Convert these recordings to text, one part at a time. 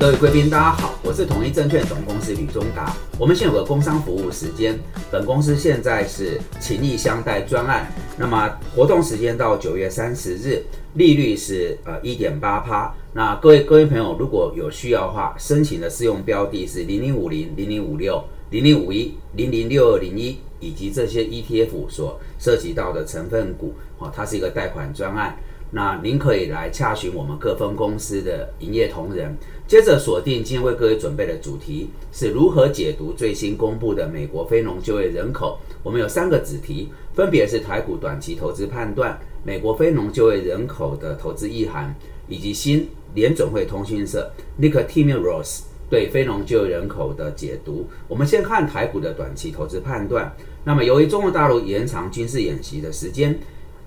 各位贵宾，大家好，我是统一证券总公司吕忠达。我们现有个工商服务时间，本公司现在是情谊相待专案，那么活动时间到九月三十日，利率是呃一点八趴。那各位各位朋友，如果有需要的话，申请的适用标的是零零五零、零零五六、零零五一、零零六二零一，以及这些 ETF 所涉及到的成分股，哦，它是一个贷款专案。那您可以来洽询我们各分公司的营业同仁。接着锁定今天为各位准备的主题是如何解读最新公布的美国非农就业人口。我们有三个子题，分别是台股短期投资判断、美国非农就业人口的投资意涵，以及新联准会通讯社 Nick Timiraos 对非农就业人口的解读。我们先看台股的短期投资判断。那么由于中国大陆延长军事演习的时间。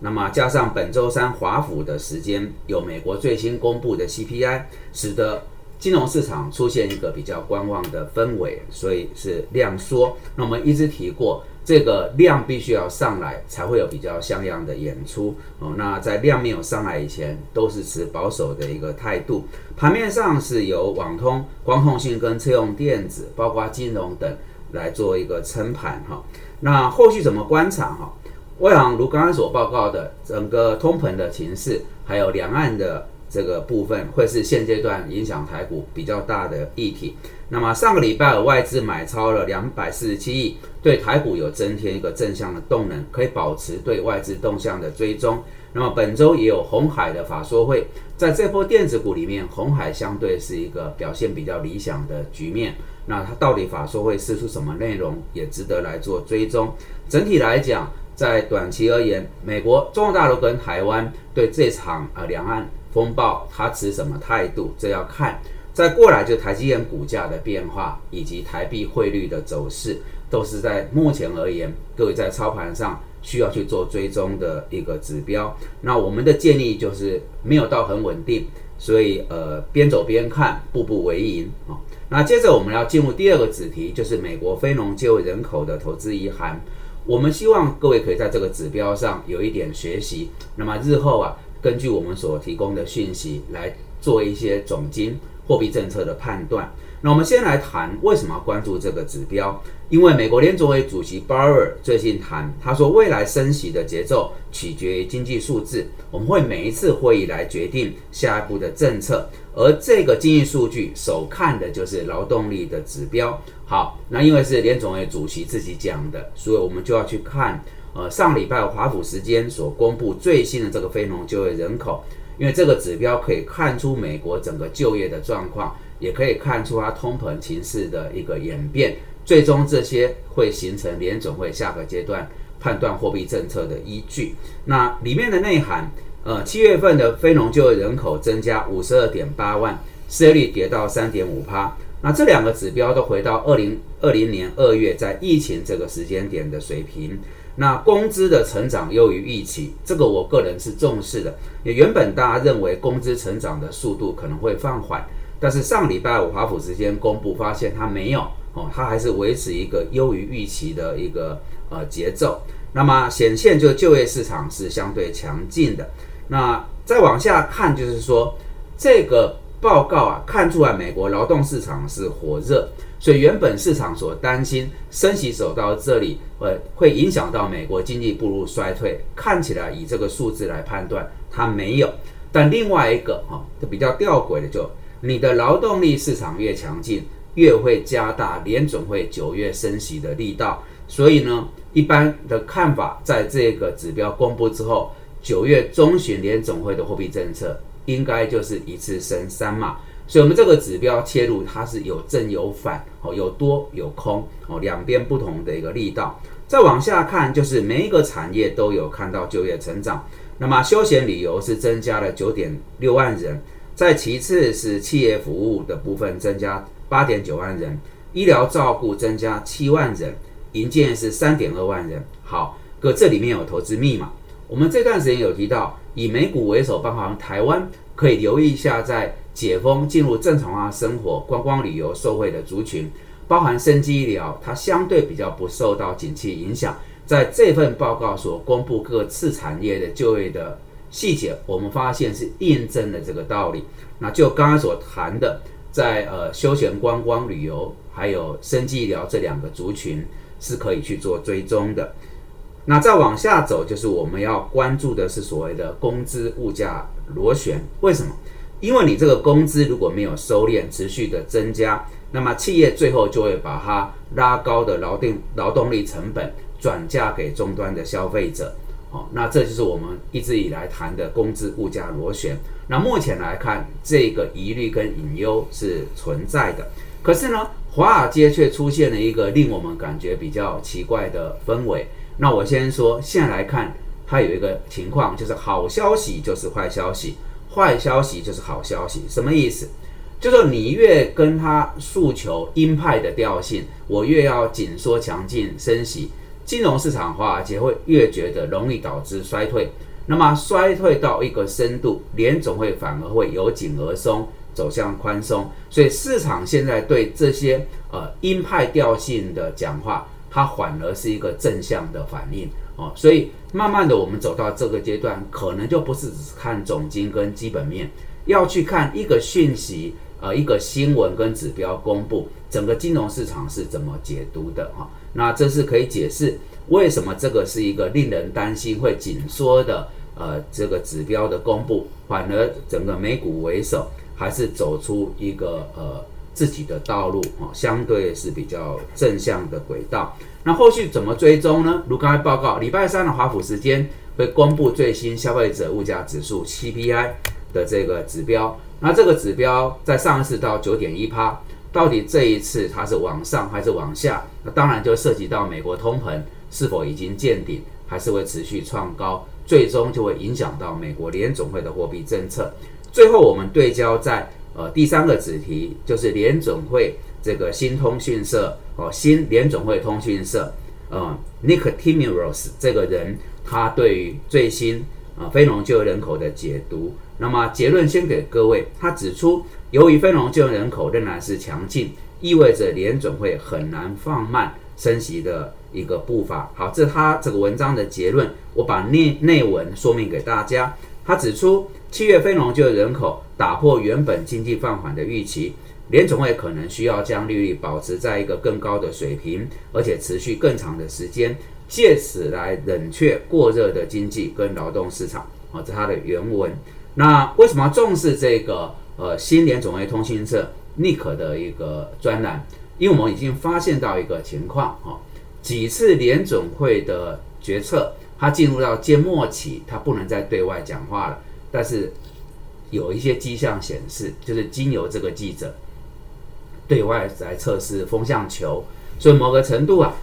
那么加上本周三华府的时间有美国最新公布的 CPI，使得金融市场出现一个比较观望的氛围，所以是量缩。那我们一直提过，这个量必须要上来才会有比较像样的演出哦。那在量没有上来以前，都是持保守的一个态度。盘面上是由网通、光通信跟车用电子，包括金融等来做一个撑盘哈。那后续怎么观察哈？我想，如刚才所报告的，整个通膨的情势，还有两岸的这个部分，会是现阶段影响台股比较大的议题。那么上个礼拜外资买超了两百四十七亿，对台股有增添一个正向的动能，可以保持对外资动向的追踪。那么本周也有红海的法说会，在这波电子股里面，红海相对是一个表现比较理想的局面。那它到底法说会释出什么内容，也值得来做追踪。整体来讲。在短期而言，美国、中国大陆跟台湾对这场呃两岸风暴，它持什么态度？这要看。再过来就台积电股价的变化，以及台币汇率的走势，都是在目前而言，各位在操盘上需要去做追踪的一个指标。那我们的建议就是没有到很稳定，所以呃边走边看，步步为营啊。那接着我们要进入第二个子题，就是美国非农就业人口的投资遗憾。我们希望各位可以在这个指标上有一点学习，那么日后啊，根据我们所提供的讯息来做一些总结。货币政策的判断。那我们先来谈为什么要关注这个指标？因为美国联储会主席鲍尔最近谈，他说未来升息的节奏取决于经济数字，我们会每一次会议来决定下一步的政策，而这个经济数据首看的就是劳动力的指标。好，那因为是联总会主席自己讲的，所以我们就要去看，呃，上礼拜华府时间所公布最新的这个非农就业人口，因为这个指标可以看出美国整个就业的状况。也可以看出它通膨情势的一个演变，最终这些会形成联总会下个阶段判断货币政策的依据。那里面的内涵，呃，七月份的非农就业人口增加五十二点八万，失业率跌到三点五趴。那这两个指标都回到二零二零年二月在疫情这个时间点的水平。那工资的成长优于预期，这个我个人是重视的。也原本大家认为工资成长的速度可能会放缓。但是上礼拜五华府之间公布，发现它没有哦，它还是维持一个优于预期的一个呃节奏。那么显现就就业市场是相对强劲的。那再往下看，就是说这个报告啊，看出来美国劳动市场是火热，所以原本市场所担心升息走到这里，呃，会影响到美国经济步入衰退，看起来以这个数字来判断，它没有。但另外一个哈，就比较吊诡的就。你的劳动力市场越强劲，越会加大联总会九月升息的力道。所以呢，一般的看法，在这个指标公布之后，九月中旬联总会的货币政策应该就是一次升三嘛。所以，我们这个指标切入，它是有正有反，哦，有多有空，哦，两边不同的一个力道。再往下看，就是每一个产业都有看到就业成长。那么，休闲旅游是增加了九点六万人。再其次是企业服务的部分增加八点九万人，医疗照顾增加七万人，营建是三点二万人。好，可这里面有投资密码。我们这段时间有提到，以美股为首，包含台湾，可以留意一下，在解封进入正常化生活、观光旅游受惠的族群，包含生机医疗，它相对比较不受到景气影响。在这份报告所公布各次产业的就业的。细节我们发现是印证了这个道理。那就刚刚所谈的在呃休闲观光旅游还有生技医疗这两个族群是可以去做追踪的。那再往下走，就是我们要关注的是所谓的工资物价螺旋。为什么？因为你这个工资如果没有收敛，持续的增加，那么企业最后就会把它拉高的劳动劳动力成本转嫁给终端的消费者。好，那这就是我们一直以来谈的工资物价螺旋。那目前来看，这个疑虑跟隐忧是存在的。可是呢，华尔街却出现了一个令我们感觉比较奇怪的氛围。那我先说，现在来看，它有一个情况，就是好消息就是坏消息，坏消息就是好消息。什么意思？就是你越跟它诉求鹰派的调性，我越要紧缩、强劲、升息，金融市场化，而且会越觉得容易导致衰退。那么衰退到一个深度，联总会反而会由紧而松，走向宽松。所以市场现在对这些呃鹰派调性的讲话。它反而是一个正向的反应哦，所以慢慢的我们走到这个阶段，可能就不是只看总金跟基本面，要去看一个讯息，呃，一个新闻跟指标公布，整个金融市场是怎么解读的哈。那这是可以解释为什么这个是一个令人担心会紧缩的呃这个指标的公布，反而整个美股为首，还是走出一个呃。自己的道路啊，相对是比较正向的轨道。那后续怎么追踪呢？如刚才报告，礼拜三的华府时间会公布最新消费者物价指数 CPI 的这个指标。那这个指标在上一次到九点一趴，到底这一次它是往上还是往下？那当然就涉及到美国通膨是否已经见顶，还是会持续创高，最终就会影响到美国联总会的货币政策。最后我们对焦在。呃，第三个子题就是联总会这个新通讯社哦，新联总会通讯社，呃，Nick Timiros 这个人，他对于最新啊非农就业人口的解读，那么结论先给各位，他指出，由于非农就业人口仍然是强劲，意味着联总会很难放慢升息的一个步伐。好，这是他这个文章的结论，我把内内文说明给大家。他指出，七月非农就业人口打破原本经济放缓的预期，联总会可能需要将利率保持在一个更高的水平，而且持续更长的时间，借此来冷却过热的经济跟劳动市场。啊，这是它的原文。那为什么要重视这个呃新联总会通讯社 Nick 的一个专栏？因为我们已经发现到一个情况，哦，几次联总会的决策。它进入到届末期，它不能再对外讲话了。但是有一些迹象显示，就是经由这个记者对外来测试风向球。所以某个程度啊，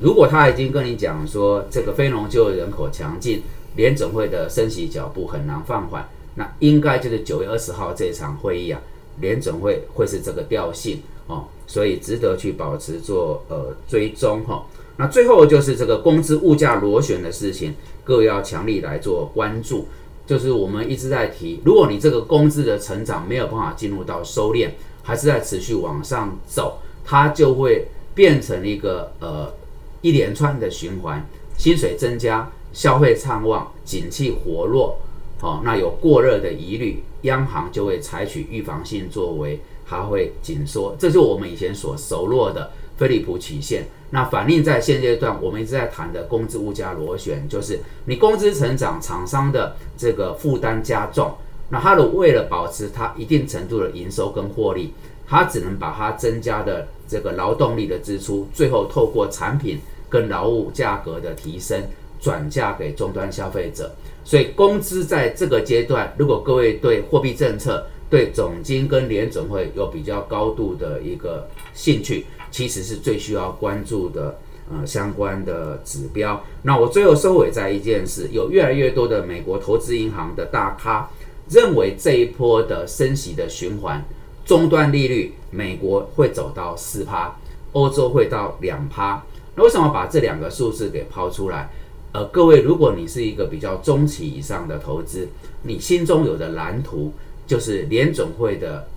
如果他已经跟你讲说这个非农就业人口强劲，联总会的升息脚步很难放缓，那应该就是九月二十号这场会议啊，联总会会是这个调性哦，所以值得去保持做呃追踪哈。那最后就是这个工资物价螺旋的事情，各位要强力来做关注。就是我们一直在提，如果你这个工资的成长没有办法进入到收敛，还是在持续往上走，它就会变成一个呃一连串的循环。薪水增加，消费畅旺，景气活络，哦，那有过热的疑虑，央行就会采取预防性作为，它会紧缩。这就是我们以前所熟络的。菲利普曲线，那反映在现阶段，我们一直在谈的工资物价螺旋，就是你工资成长，厂商的这个负担加重，那它的为了保持它一定程度的营收跟获利，它只能把它增加的这个劳动力的支出，最后透过产品跟劳务价格的提升，转嫁给终端消费者。所以工资在这个阶段，如果各位对货币政策、对总金跟联总会有比较高度的一个兴趣。其实是最需要关注的，呃，相关的指标。那我最后收尾在一件事，有越来越多的美国投资银行的大咖认为这一波的升息的循环，终端利率美国会走到四趴，欧洲会到两趴。那为什么把这两个数字给抛出来？呃，各位，如果你是一个比较中期以上的投资，你心中有的蓝图就是联总会的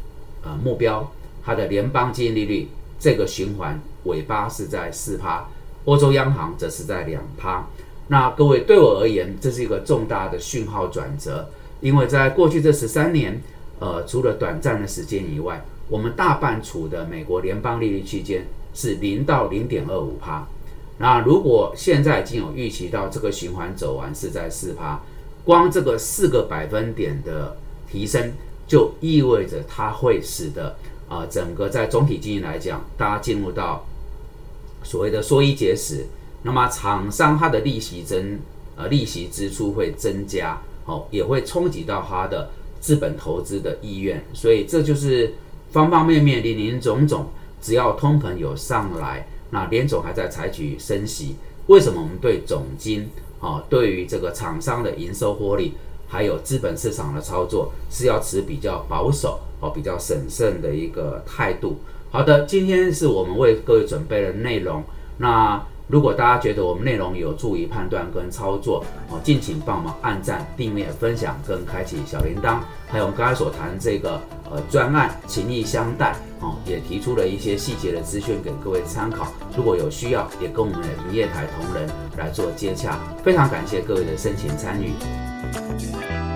呃目标，它的联邦基金利率。这个循环尾巴是在四趴，欧洲央行则是在两趴。那各位对我而言，这是一个重大的讯号转折，因为在过去这十三年，呃，除了短暂的时间以外，我们大半处的美国联邦利率区间是零到零点二五帕。那如果现在已经有预期到这个循环走完是在四趴，光这个四个百分点的提升，就意味着它会使得啊整个在总体经济来讲，大家进入到所谓的缩衣节食，那么厂商它的利息增呃利息支出会增加，哦也会冲击到它的资本投资的意愿，所以这就是方方面面林林总总，只要通膨有上来。那联总还在采取升息，为什么我们对总金啊，对于这个厂商的营收获利，还有资本市场的操作，是要持比较保守哦，比较审慎的一个态度。好的，今天是我们为各位准备的内容，那。如果大家觉得我们内容有助于判断跟操作哦，敬请帮忙按赞、订阅、分享跟开启小铃铛。还有我们刚才所谈这个呃专案情谊相待哦，也提出了一些细节的资讯给各位参考。如果有需要，也跟我们的营业台同仁来做接洽。非常感谢各位的深情参与。Yeah.